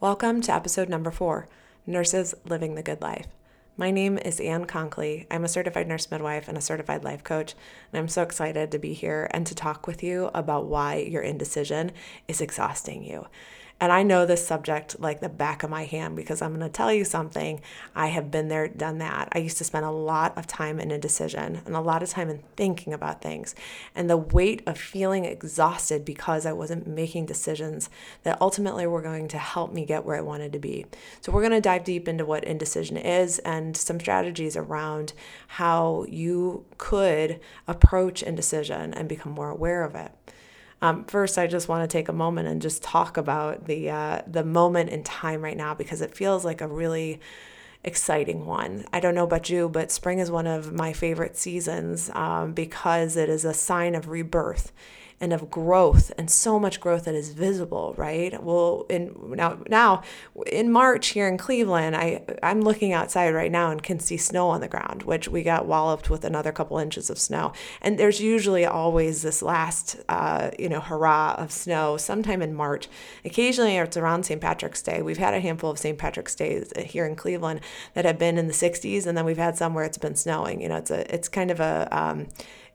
Welcome to episode number four Nurses Living the Good Life. My name is Ann Conkley. I'm a certified nurse midwife and a certified life coach, and I'm so excited to be here and to talk with you about why your indecision is exhausting you. And I know this subject like the back of my hand because I'm going to tell you something. I have been there, done that. I used to spend a lot of time in indecision and a lot of time in thinking about things. And the weight of feeling exhausted because I wasn't making decisions that ultimately were going to help me get where I wanted to be. So, we're going to dive deep into what indecision is and some strategies around how you could approach indecision and become more aware of it. Um, first, I just want to take a moment and just talk about the uh, the moment in time right now because it feels like a really exciting one. I don't know about you, but spring is one of my favorite seasons um, because it is a sign of rebirth and of growth and so much growth that is visible, right? Well, in now now in March here in Cleveland, I I'm looking outside right now and can see snow on the ground, which we got walloped with another couple inches of snow. And there's usually always this last uh, you know hurrah of snow sometime in March. Occasionally it's around St. Patrick's Day. We've had a handful of St. Patrick's Days here in Cleveland that have been in the 60s, and then we've had some where it's been snowing. You know, it's a it's kind of a um,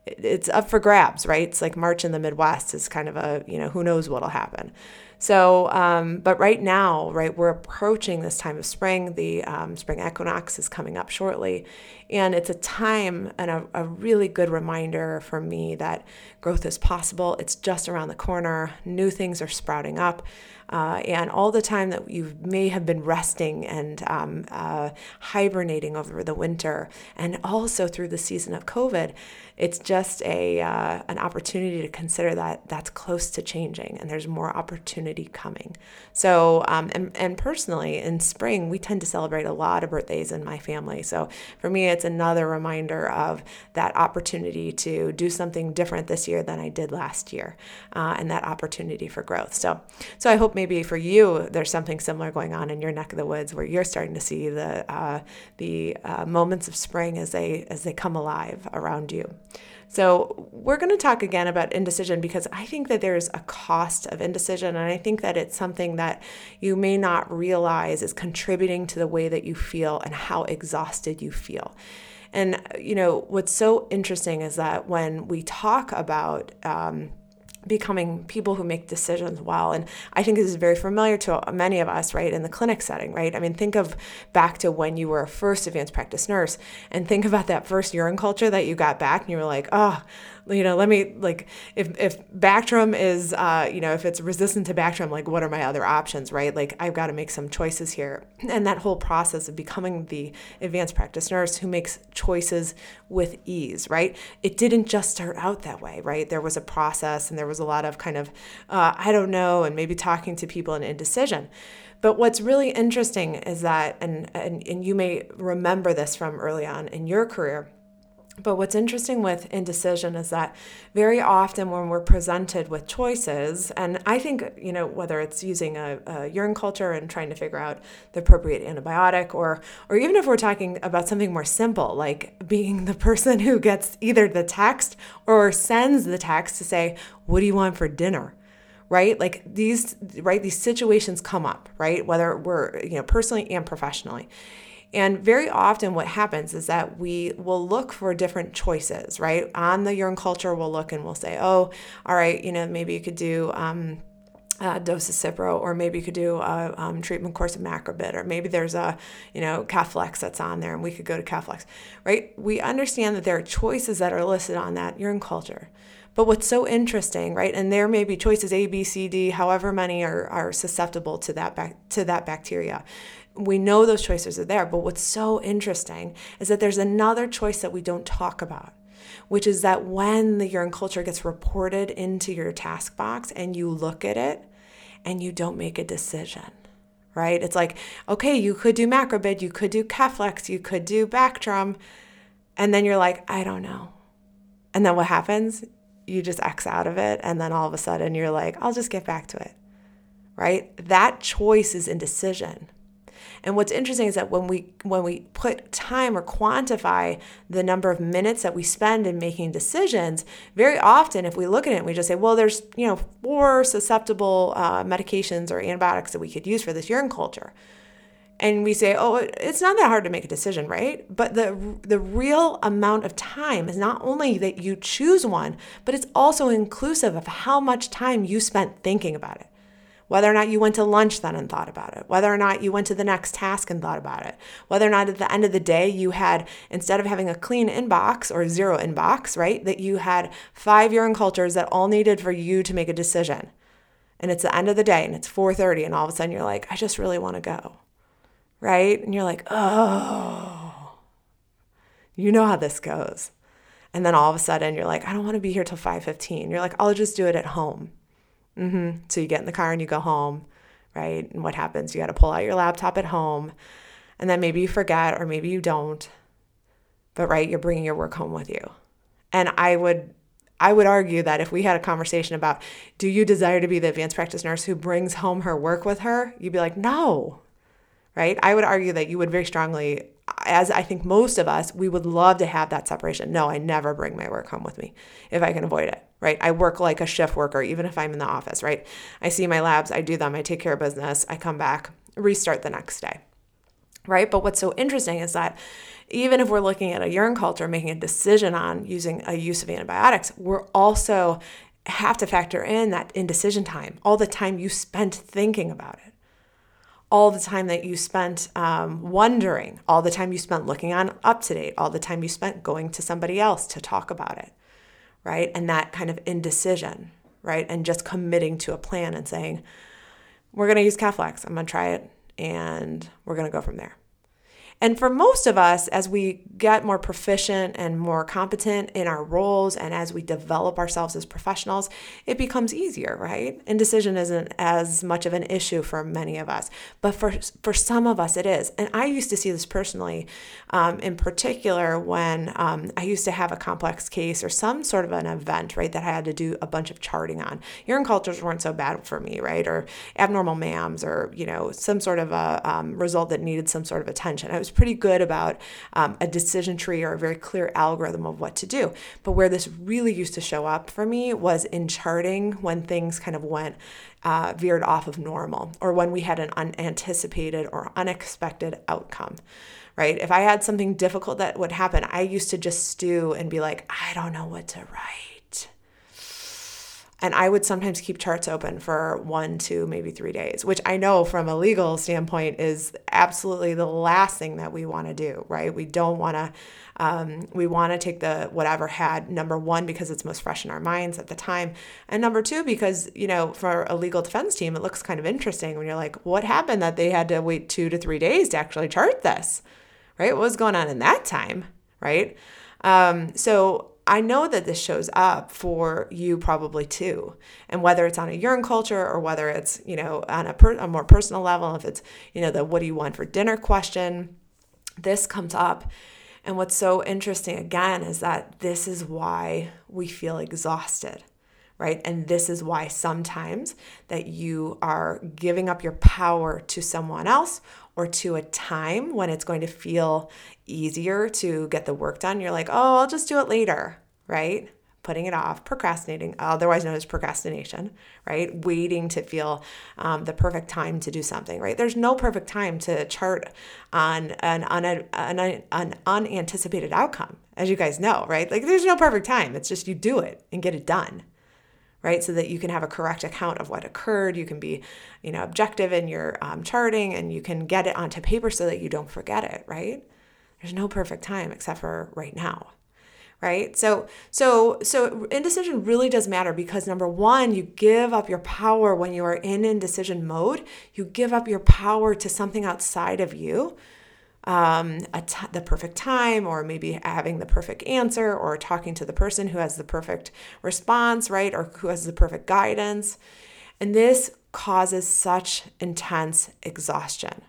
it's up for grabs, right? It's like March in the Midwest is kind of a, you know, who knows what'll happen. So, um, but right now, right, we're approaching this time of spring. The um, spring equinox is coming up shortly. And it's a time and a, a really good reminder for me that growth is possible. It's just around the corner. New things are sprouting up. Uh, and all the time that you may have been resting and um, uh, hibernating over the winter, and also through the season of COVID, it's just a uh, an opportunity to consider that that's close to changing, and there's more opportunity coming. So, um, and, and personally, in spring, we tend to celebrate a lot of birthdays in my family. So for me, it's another reminder of that opportunity to do something different this year than I did last year, uh, and that opportunity for growth. So, so I hope maybe for you there's something similar going on in your neck of the woods where you're starting to see the uh, the uh, moments of spring as they as they come alive around you. So, we're going to talk again about indecision because I think that there's a cost of indecision. And I think that it's something that you may not realize is contributing to the way that you feel and how exhausted you feel. And, you know, what's so interesting is that when we talk about, um, becoming people who make decisions well. And I think this is very familiar to many of us, right, in the clinic setting, right? I mean, think of back to when you were a first advanced practice nurse and think about that first urine culture that you got back and you were like, oh, you know, let me like if if Bactrim is uh, you know, if it's resistant to Bactrim, like what are my other options, right? Like I've got to make some choices here. And that whole process of becoming the advanced practice nurse who makes choices with ease, right? It didn't just start out that way, right? There was a process and there was a lot of kind of uh, I don't know and maybe talking to people and indecision. But what's really interesting is that, and, and, and you may remember this from early on in your career, but what's interesting with indecision is that very often when we're presented with choices, and I think, you know, whether it's using a, a, urine culture and trying to figure out the appropriate antibiotic, or, or even if we're talking about something more simple, like being the person who gets either the text or sends the text to say, What do you want for dinner? right? Like these right these situations come up right? Whether we're you know personally and professionally and very often, what happens is that we will look for different choices, right? On the urine culture, we'll look and we'll say, oh, all right, you know, maybe you could do. Um, a dose of Cipro, or maybe you could do a um, treatment course of Macrobid, or maybe there's a, you know, Keflex that's on there, and we could go to Keflex, right? We understand that there are choices that are listed on that urine culture. But what's so interesting, right? And there may be choices A, B, C, D, however many are, are susceptible to that to that bacteria we know those choices are there. But what's so interesting is that there's another choice that we don't talk about, which is that when the urine culture gets reported into your task box and you look at it and you don't make a decision, right? It's like, okay, you could do Macrobid, you could do Keflex, you could do Bactrim. And then you're like, I don't know. And then what happens? You just X out of it. And then all of a sudden you're like, I'll just get back to it, right? That choice is indecision. And what's interesting is that when we when we put time or quantify the number of minutes that we spend in making decisions, very often if we look at it, we just say, well, there's you know four susceptible uh, medications or antibiotics that we could use for this urine culture and we say, "Oh, it's not that hard to make a decision, right?" But the the real amount of time is not only that you choose one, but it's also inclusive of how much time you spent thinking about it. Whether or not you went to lunch then and thought about it, whether or not you went to the next task and thought about it, whether or not at the end of the day you had, instead of having a clean inbox or zero inbox, right, that you had five urine cultures that all needed for you to make a decision. And it's the end of the day and it's 4:30 and all of a sudden you're like, I just really want to go right? And you're like, oh, you know how this goes. And then all of a sudden you're like, I don't want to be here till 5:15. You're like, I'll just do it at home. Mm-hmm. So you get in the car and you go home, right? And what happens? You got to pull out your laptop at home, and then maybe you forget or maybe you don't. But right, you're bringing your work home with you. And I would I would argue that if we had a conversation about do you desire to be the advanced practice nurse who brings home her work with her, you'd be like, "No right? I would argue that you would very strongly, as I think most of us, we would love to have that separation. No, I never bring my work home with me if I can avoid it, right? I work like a shift worker, even if I'm in the office, right? I see my labs, I do them, I take care of business, I come back, restart the next day, right? But what's so interesting is that even if we're looking at a urine culture, making a decision on using a use of antibiotics, we're also have to factor in that indecision time, all the time you spent thinking about it all the time that you spent um, wondering, all the time you spent looking on up to date, all the time you spent going to somebody else to talk about it, right? And that kind of indecision, right? And just committing to a plan and saying, we're going to use Keflex. I'm going to try it and we're going to go from there. And for most of us, as we get more proficient and more competent in our roles and as we develop ourselves as professionals, it becomes easier, right? Indecision isn't as much of an issue for many of us, but for, for some of us, it is. And I used to see this personally, um, in particular, when um, I used to have a complex case or some sort of an event, right, that I had to do a bunch of charting on. Urine cultures weren't so bad for me, right? Or abnormal MAMs or, you know, some sort of a um, result that needed some sort of attention. I was pretty good about um, a decision tree or a very clear algorithm of what to do. But where this really used to show up for me was in charting when things kind of went uh, veered off of normal or when we had an unanticipated or unexpected outcome right? If I had something difficult that would happen, I used to just stew and be like, I don't know what to write. And I would sometimes keep charts open for one, two, maybe three days, which I know from a legal standpoint is absolutely the last thing that we want to do, right? We don't want to, um, we want to take the whatever had number one because it's most fresh in our minds at the time, and number two because you know for a legal defense team it looks kind of interesting when you're like, what happened that they had to wait two to three days to actually chart this, right? What was going on in that time, right? Um, so I know that this shows up for you probably too. And whether it's on a urine culture or whether it's, you know, on a, per, a more personal level, if it's, you know, the what do you want for dinner question, this comes up. And what's so interesting again is that this is why we feel exhausted right? And this is why sometimes that you are giving up your power to someone else or to a time when it's going to feel easier to get the work done. You're like, oh, I'll just do it later, right? Putting it off, procrastinating, otherwise known as procrastination, right? Waiting to feel um, the perfect time to do something, right? There's no perfect time to chart on an, an, an, an unanticipated outcome, as you guys know, right? Like there's no perfect time. It's just you do it and get it done right? So that you can have a correct account of what occurred. You can be, you know, objective in your um, charting and you can get it onto paper so that you don't forget it, right? There's no perfect time except for right now right so so so indecision really does matter because number one you give up your power when you are in indecision mode you give up your power to something outside of you um, the perfect time, or maybe having the perfect answer, or talking to the person who has the perfect response, right? Or who has the perfect guidance. And this causes such intense exhaustion.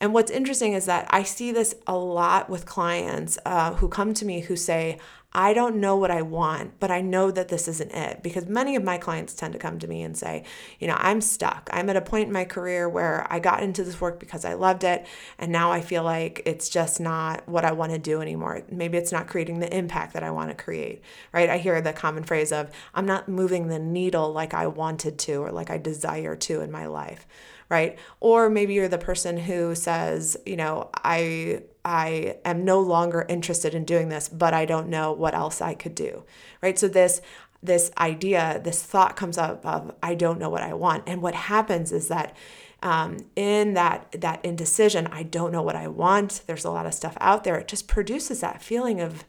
And what's interesting is that I see this a lot with clients uh, who come to me who say, I don't know what I want, but I know that this isn't it. Because many of my clients tend to come to me and say, you know, I'm stuck. I'm at a point in my career where I got into this work because I loved it. And now I feel like it's just not what I want to do anymore. Maybe it's not creating the impact that I want to create, right? I hear the common phrase of, I'm not moving the needle like I wanted to or like I desire to in my life right? Or maybe you're the person who says you know i i am no longer interested in doing this but i don't know what else i could do right? So this this idea this thought comes up of i don't know what i want. And what happens is that um, in that that indecision i don't know what i want. There's a lot of stuff out there. It just produces that feeling of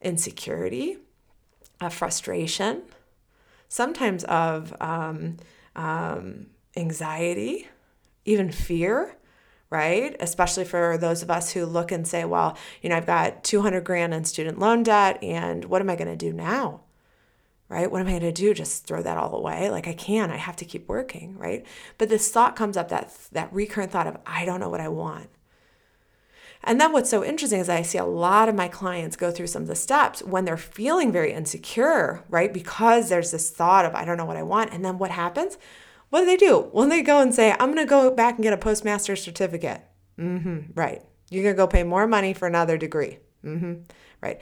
insecurity of frustration sometimes of um, um, anxiety even fear, right? Especially for those of us who look and say, well, you know, I've got 200 grand in student loan debt, and what am I going to do now? Right? What am I going to do? Just throw that all away? Like I can. I have to keep working, right? But this thought comes up that that recurrent thought of I don't know what I want. And then what's so interesting is I see a lot of my clients go through some of the steps when they're feeling very insecure, right? Because there's this thought of I don't know what I want. And then what happens? What do they do? Well, they go and say, I'm going to go back and get a postmaster's certificate. Mm-hmm. Right. You're going to go pay more money for another degree. Mm-hmm. Right.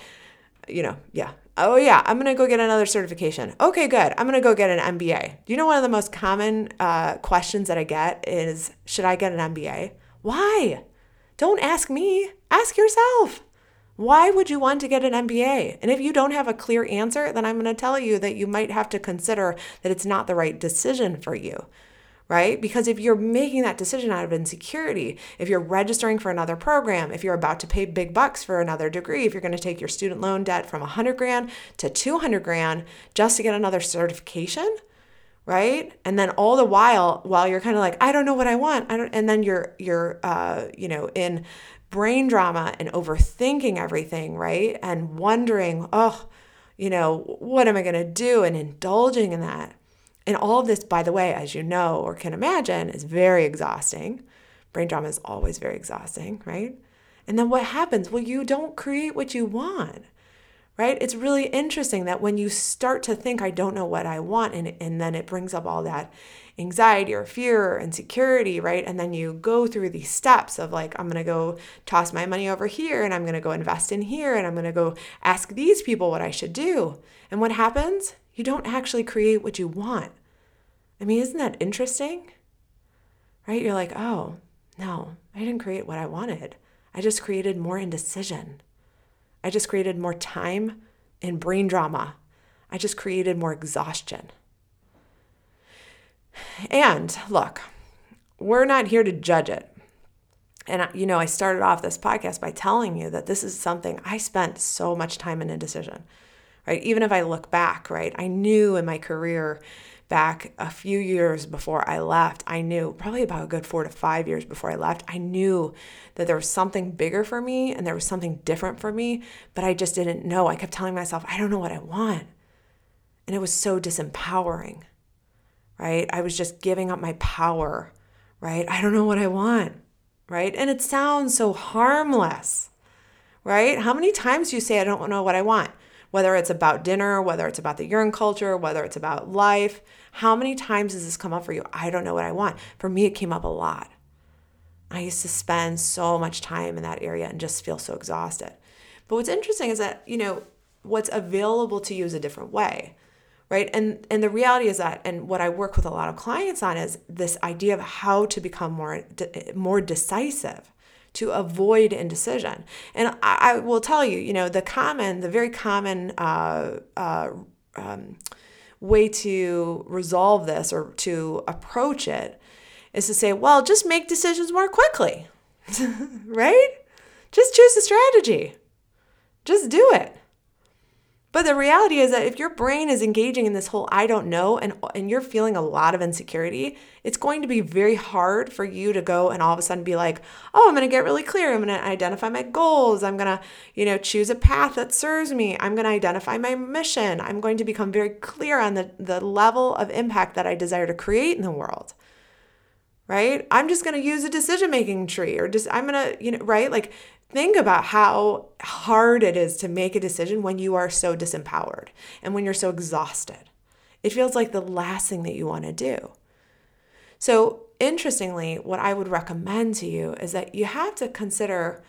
You know, yeah. Oh, yeah. I'm going to go get another certification. Okay, good. I'm going to go get an MBA. You know one of the most common uh, questions that I get is, should I get an MBA? Why? Don't ask me. Ask yourself. Why would you want to get an MBA? And if you don't have a clear answer, then I'm going to tell you that you might have to consider that it's not the right decision for you, right? Because if you're making that decision out of insecurity, if you're registering for another program, if you're about to pay big bucks for another degree, if you're going to take your student loan debt from 100 grand to 200 grand just to get another certification, right and then all the while while you're kind of like i don't know what i want i don't and then you're you're uh you know in brain drama and overthinking everything, right? And wondering, oh, you know, what am I going to do? And indulging in that. And all of this, by the way, as you know or can imagine, is very exhausting. Brain drama is always very exhausting, right? And then what happens? Well, you don't create what you want, right? It's really interesting that when you start to think, I don't know what I want, and, and then it brings up all that anxiety or fear or insecurity, right? And then you go through these steps of like, I'm going to go toss my money over here and I'm going to go invest in here and I'm going to go ask these people what I should do. And what happens? You don't actually create what you want. I mean, isn't that interesting? Right? You're like, oh, no, I didn't create what I wanted. I just created more indecision. I just created more time and brain drama. I just created more exhaustion. And look, we're not here to judge it. And, you know, I started off this podcast by telling you that this is something I spent so much time in indecision, right? Even if I look back, right? I knew in my career back a few years before I left, I knew probably about a good four to five years before I left, I knew that there was something bigger for me and there was something different for me, but I just didn't know. I kept telling myself, I don't know what I want. And it was so disempowering right? I was just giving up my power, right? I don't know what I want, right? And it sounds so harmless, right? How many times do you say, I don't know what I want? Whether it's about dinner, whether it's about the urine culture, whether it's about life, how many times does this come up for you? I don't know what I want. For me, it came up a lot. I used to spend so much time in that area and just feel so exhausted. But what's interesting is that, you know, what's available to you is a different way right? And and the reality is that and what i work with a lot of clients on is this idea of how to become more more decisive to avoid indecision. And I, I will tell you you know the common the very common uh, uh, um, way to resolve this or to approach it is to say well just make decisions more quickly right? Just choose a strategy. Just do it but the reality is that if your brain is engaging in this whole I don't know and and you're feeling a lot of insecurity, it's going to be very hard for you to go and all of a sudden be like, "Oh, I'm going to get really clear. I'm going to identify my goals. I'm going to, you know, choose a path that serves me. I'm going to identify my mission. I'm going to become very clear on the the level of impact that I desire to create in the world." Right? I'm just going to use a decision making tree or just, I'm going to, you know, right? Like, think about how hard it is to make a decision when you are so disempowered and when you're so exhausted. It feels like the last thing that you want to do. So, interestingly, what I would recommend to you is that you have to consider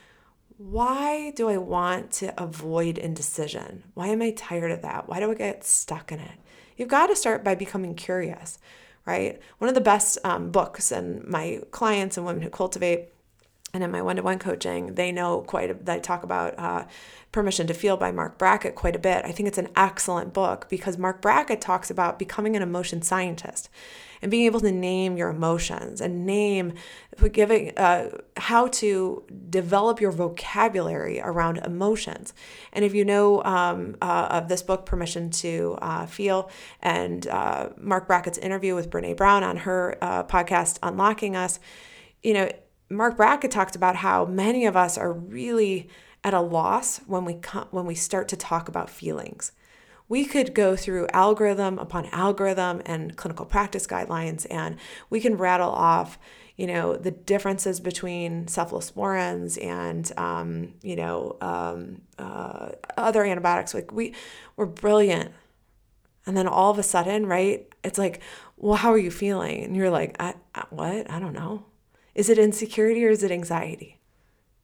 why do I want to avoid indecision? Why am I tired of that? Why do I get stuck in it? You've got to start by becoming curious, right? One of the best um, books, and my clients and women who cultivate and in my one-to-one coaching they know quite a, i talk about uh, permission to feel by Marc brackett quite a bit. I think it's an excellent book because Marc brackett talks about becoming an emotion scientist and being able to name your emotions and name giving uh, how to develop your vocabulary around emotions. And if you know um, uh, of this book permission to uh, feel and uh, marc brackett's interview with brene brown on her uh, podcast unlocking us you know Marc Brackett talked about how many of us are really at a loss when we come, when we start to talk about feelings. We could go through algorithm upon algorithm and clinical practice guidelines, and we can rattle off, you know, the differences between cephalosporins and, um, you know, um, uh, other antibiotics. Like we, we're brilliant, and then all of a sudden, right? It's like, well, how are you feeling? And you're like, I, I what? I don't know. Is it insecurity or is it anxiety?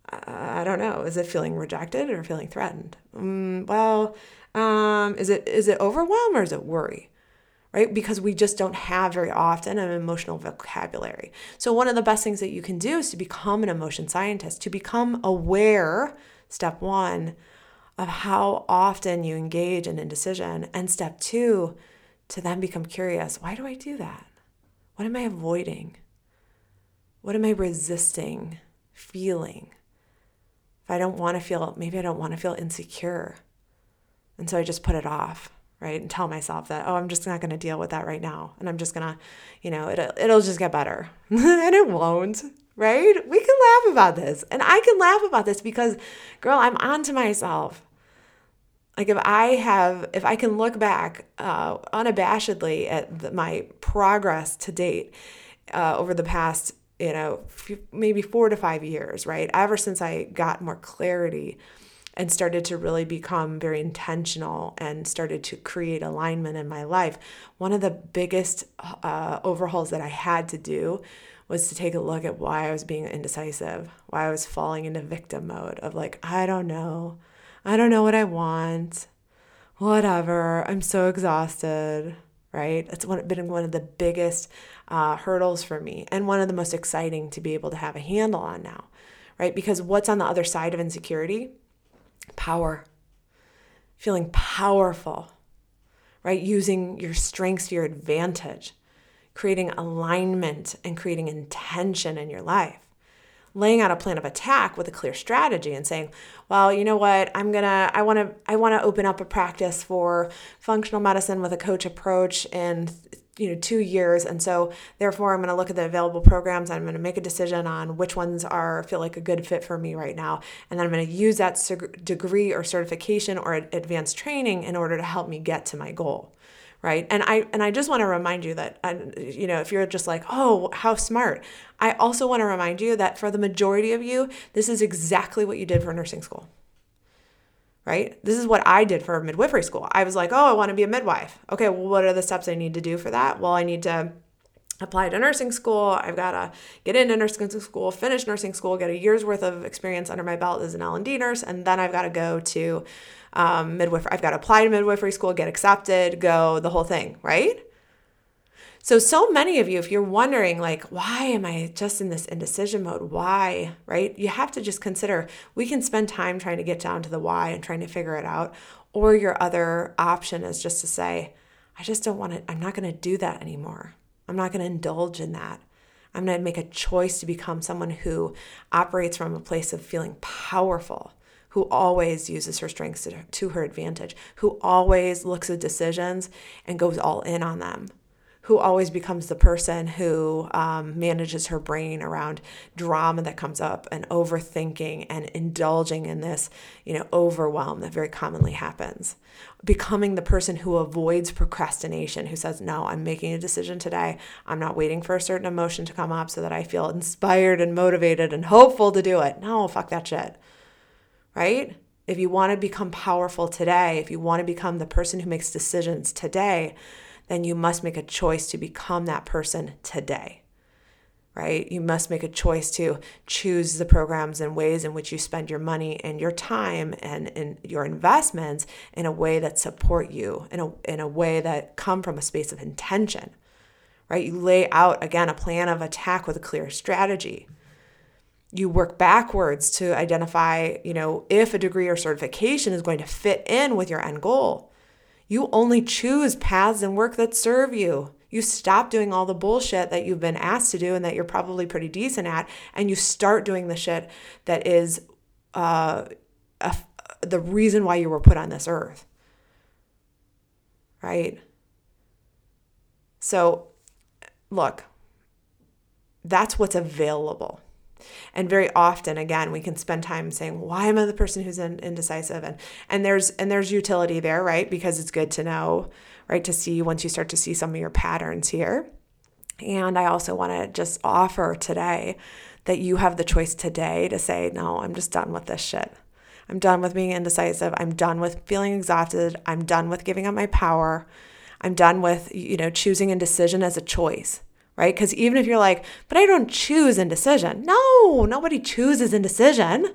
I don't know. Is it feeling rejected or feeling threatened? Mm, well, um, is it is it overwhelm or is it worry? Right? Because we just don't have very often an emotional vocabulary. So one of the best things that you can do is to become an emotion scientist, to become aware, step one, of how often you engage in indecision. And step two, to then become curious. Why do I do that? What am I avoiding? What am I resisting feeling? If I don't want to feel, maybe I don't want to feel insecure. And so I just put it off, right? And tell myself that, oh, I'm just not going to deal with that right now. And I'm just going to, you know, it'll, it'll just get better. and it won't, right? We can laugh about this. And I can laugh about this because, girl, I'm onto myself. Like if I have, if I can look back uh, unabashedly at the, my progress to date uh, over the past you know, maybe four to five years, right? Ever since I got more clarity and started to really become very intentional and started to create alignment in my life, one of the biggest uh, overhauls that I had to do was to take a look at why I was being indecisive, why I was falling into victim mode of like, I don't know. I don't know what I want. Whatever. I'm so exhausted, right? It's one, been one of the biggest uh, hurdles for me and one of the most exciting to be able to have a handle on now, right? Because what's on the other side of insecurity? Power. Feeling powerful, right? Using your strengths to your advantage, creating alignment and creating intention in your life laying out a plan of attack with a clear strategy and saying well you know what i'm gonna i want to i want to open up a practice for functional medicine with a coach approach and you know two years. And so therefore i'm going to look at the available programs. I'm going to make a decision on which ones are feel like a good fit for me right now. And then i'm going to use that degree or certification or advanced training in order to help me get to my goal right? And i and i just want to remind you that you know if you're just like oh how smart. I also want to remind you that for the majority of you this is exactly what you did for nursing school right? This is what I did for midwifery school. I was like, oh, I want to be a midwife. Okay, well, what are the steps I need to do for that? Well, I need to apply to nursing school. I've got to get into nursing school, finish nursing school, get a year's worth of experience under my belt as an L&D nurse, and then I've got to go to um, midwifery. I've got to apply to midwifery school, get accepted, go the whole thing, right? So, so many of you, if you're wondering, like, why am I just in this indecision mode? Why, right? You have to just consider we can spend time trying to get down to the why and trying to figure it out. Or your other option is just to say, I just don't want to, I'm not going to do that anymore. I'm not going to indulge in that. I'm going to make a choice to become someone who operates from a place of feeling powerful, who always uses her strengths to her advantage, who always looks at decisions and goes all in on them who always becomes the person who um, manages her brain around drama that comes up and overthinking and indulging in this, you know, overwhelm that very commonly happens. Becoming the person who avoids procrastination, who says, No, I'm making a decision today. I'm not waiting for a certain emotion to come up so that I feel inspired and motivated and hopeful to do it. No, fuck that shit. Right? If you want to become powerful today, if you want to become the person who makes decisions today, then you must make a choice to become that person today. Right? You must make a choice to choose the programs and ways in which you spend your money and your time and, and your investments in a way that support you, in a, in a way that come from a space of intention. Right? You lay out again a plan of attack with a clear strategy you work backwards to identify, you know, if a degree or certification is going to fit in with your end goal. You only choose paths and work that serve you. You stop doing all the bullshit that you've been asked to do and that you're probably pretty decent at, and you start doing the shit that is uh, a, the reason why you were put on this earth. Right? So, look, that's what's available. And very often, again, we can spend time saying, "Why am I the person who's indecisive?" And and there's and there's utility there, right? Because it's good to know, right? To see once you start to see some of your patterns here. And I also want to just offer today that you have the choice today to say, "No, I'm just done with this shit." I'm done with being indecisive. I'm done with feeling exhausted. I'm done with giving up my power. I'm done with, you know, choosing indecision as a choice right? Because even if you're like, but I don't choose indecision. No, nobody chooses indecision,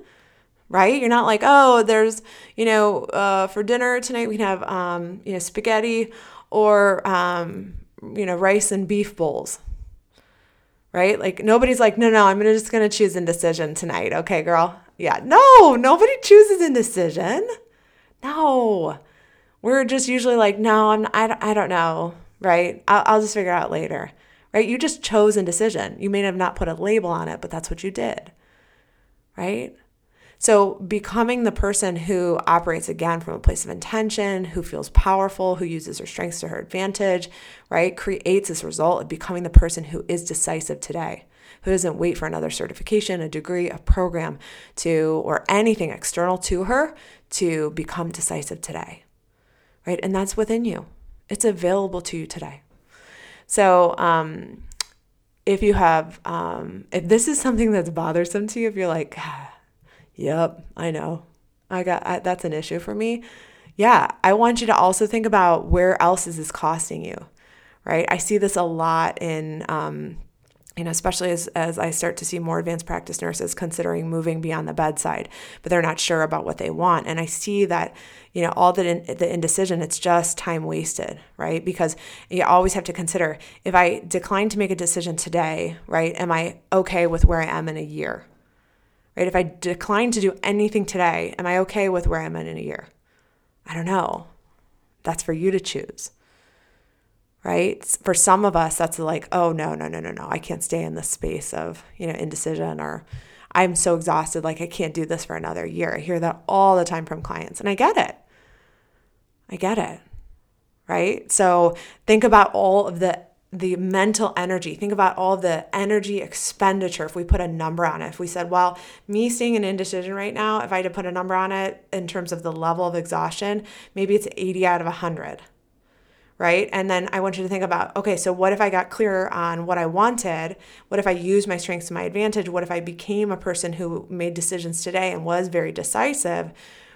right? You're not like, oh, there's, you know, uh, for dinner tonight we can have, um, you know, spaghetti or, um, you know, rice and beef bowls, right? Like nobody's like, no, no, I'm just gonna choose indecision tonight. Okay, girl. Yeah, no, nobody chooses indecision. No, we're just usually like, no, I'm, I, I don't know, right? I'll, I'll just figure out later right? You just chose indecision. You may have not put a label on it, but that's what you did, right? So, becoming the person who operates again from a place of intention, who feels powerful, who uses her strengths to her advantage, right, creates this result of becoming the person who is decisive today, who doesn't wait for another certification, a degree, a program to, or anything external to her to become decisive today, right? And that's within you, it's available to you today. So, um, if you have, um, if this is something that's bothersome to you, if you're like, ah, yep, I know, I got, I, that's an issue for me. Yeah, I want you to also think about where else is this costing you, right? I see this a lot in, um, you know, especially as, as I start to see more advanced practice nurses considering moving beyond the bedside, but they're not sure about what they want. And I see that, you know, all the, in, the indecision, it's just time wasted, right? Because you always have to consider if I decline to make a decision today, right, am I okay with where I am in a year? Right? If I decline to do anything today, am I okay with where I'm in a year? I don't know. That's for you to choose right? For some of us, that's like, oh, no, no, no, no, no. I can't stay in this space of, you know, indecision or I'm so exhausted, like I can't do this for another year. I hear that all the time from clients, and I get it. I get it. Right? So think about all of the the mental energy. Think about all the energy expenditure if we put a number on it. If we said, well, me staying in indecision right now, if I had to put a number on it in terms of the level of exhaustion, maybe it's 80 out of 100 right? And then I want you to think about okay, so what if I got clearer on what I wanted? What if I used my strengths to my advantage? What if I became a person who made decisions today and was very decisive?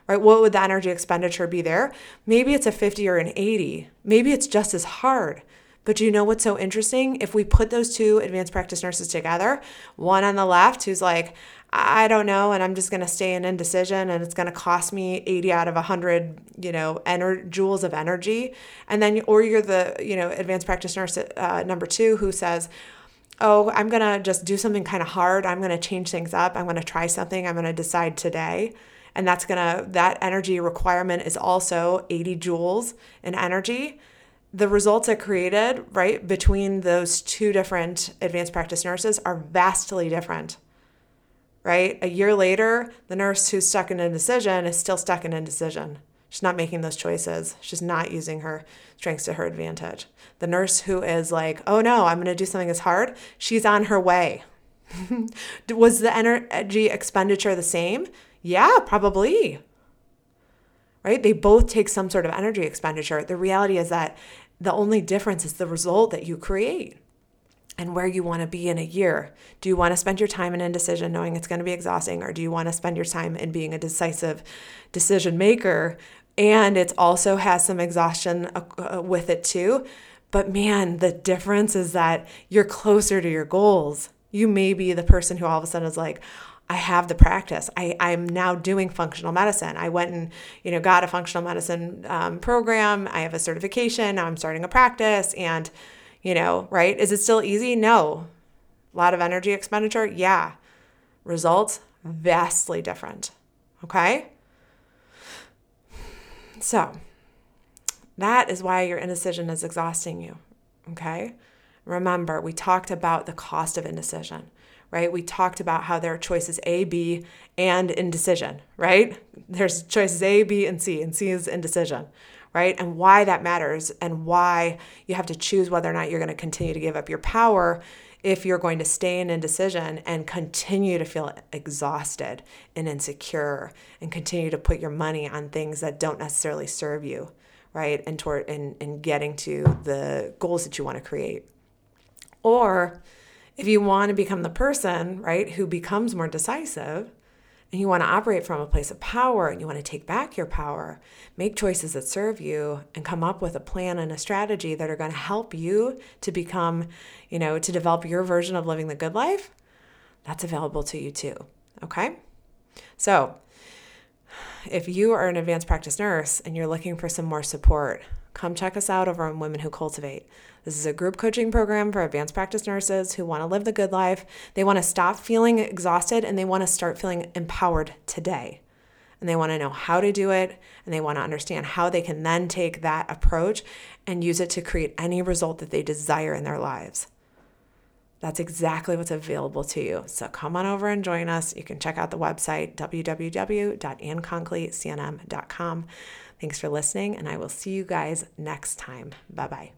Right? What would the energy expenditure be there? Maybe it's a 50 or an 80. Maybe it's just as hard. But you know what's so interesting? If we put those two advanced practice nurses together, one on the left who's like, I don't know, and I'm just going to stay in indecision, and it's going to cost me 80 out of 100, you know, ener- joules of energy. And then, or you're the, you know, advanced practice nurse uh, number two who says, oh, I'm going to just do something kind of hard. I'm going to change things up. I'm going to try something. I'm going to decide today. And that's going to, that energy requirement is also 80 joules in energy the results it created, right, between those two different advanced practice nurses are vastly different. Right? A year later, the nurse who's stuck in indecision is still stuck in indecision. She's not making those choices. She's not using her strengths to her advantage. The nurse who is like, oh no, I'm going to do something that's hard, she's on her way. Was the energy expenditure the same? Yeah, probably. Right? They both take some sort of energy expenditure. The reality is that the only difference is the result that you create and where you want to be in a year. Do you want to spend your time in indecision knowing it's going to be exhausting, or do you want to spend your time in being a decisive decision maker and it also has some exhaustion uh, with it too. But man, the difference is that you're closer to your goals. You may be the person who all of a sudden is like, I have the practice. I, I'm now doing functional medicine. I went and, you know, got a functional medicine um, program. I have a certification. Now I'm starting a practice. And, you know, right? Is it still easy? No. A lot of energy expenditure? Yeah. Results? Vastly different. Okay? So, that is why your indecision is exhausting you. Okay? Remember, we talked about the cost of indecision, right? We talked about how there are choices A, B, and indecision, right? There's choices A, B, and C, and C is indecision, right? And why that matters and why you have to choose whether or not you're going to continue to give up your power if you're going to stay in indecision and continue to feel exhausted and insecure and continue to put your money on things that don't necessarily serve you right and toward in, in getting to the goals that you want to create or if you want to become the person right who becomes more decisive and you want to operate from a place of power and you want to take back your power, make choices that serve you and come up with a plan and a strategy that are going to help you to become, you know, to develop your version of living the good life, that's available to you too. Okay? So, if you are an advanced practice nurse and you're looking for some more support, come check us out over on Women Who Cultivate. This is a group coaching program for advanced practice nurses who want to live the good life. They want to stop feeling exhausted and they want to start feeling empowered today. And they want to know how to do it and they want to understand how they can then take that approach and use it to create any result that they desire in their lives. That's exactly what's available to you. So come on over and join us. You can check out the website www.annconkleycnm.com. Thanks for listening, and I will see you guys next time. Bye bye.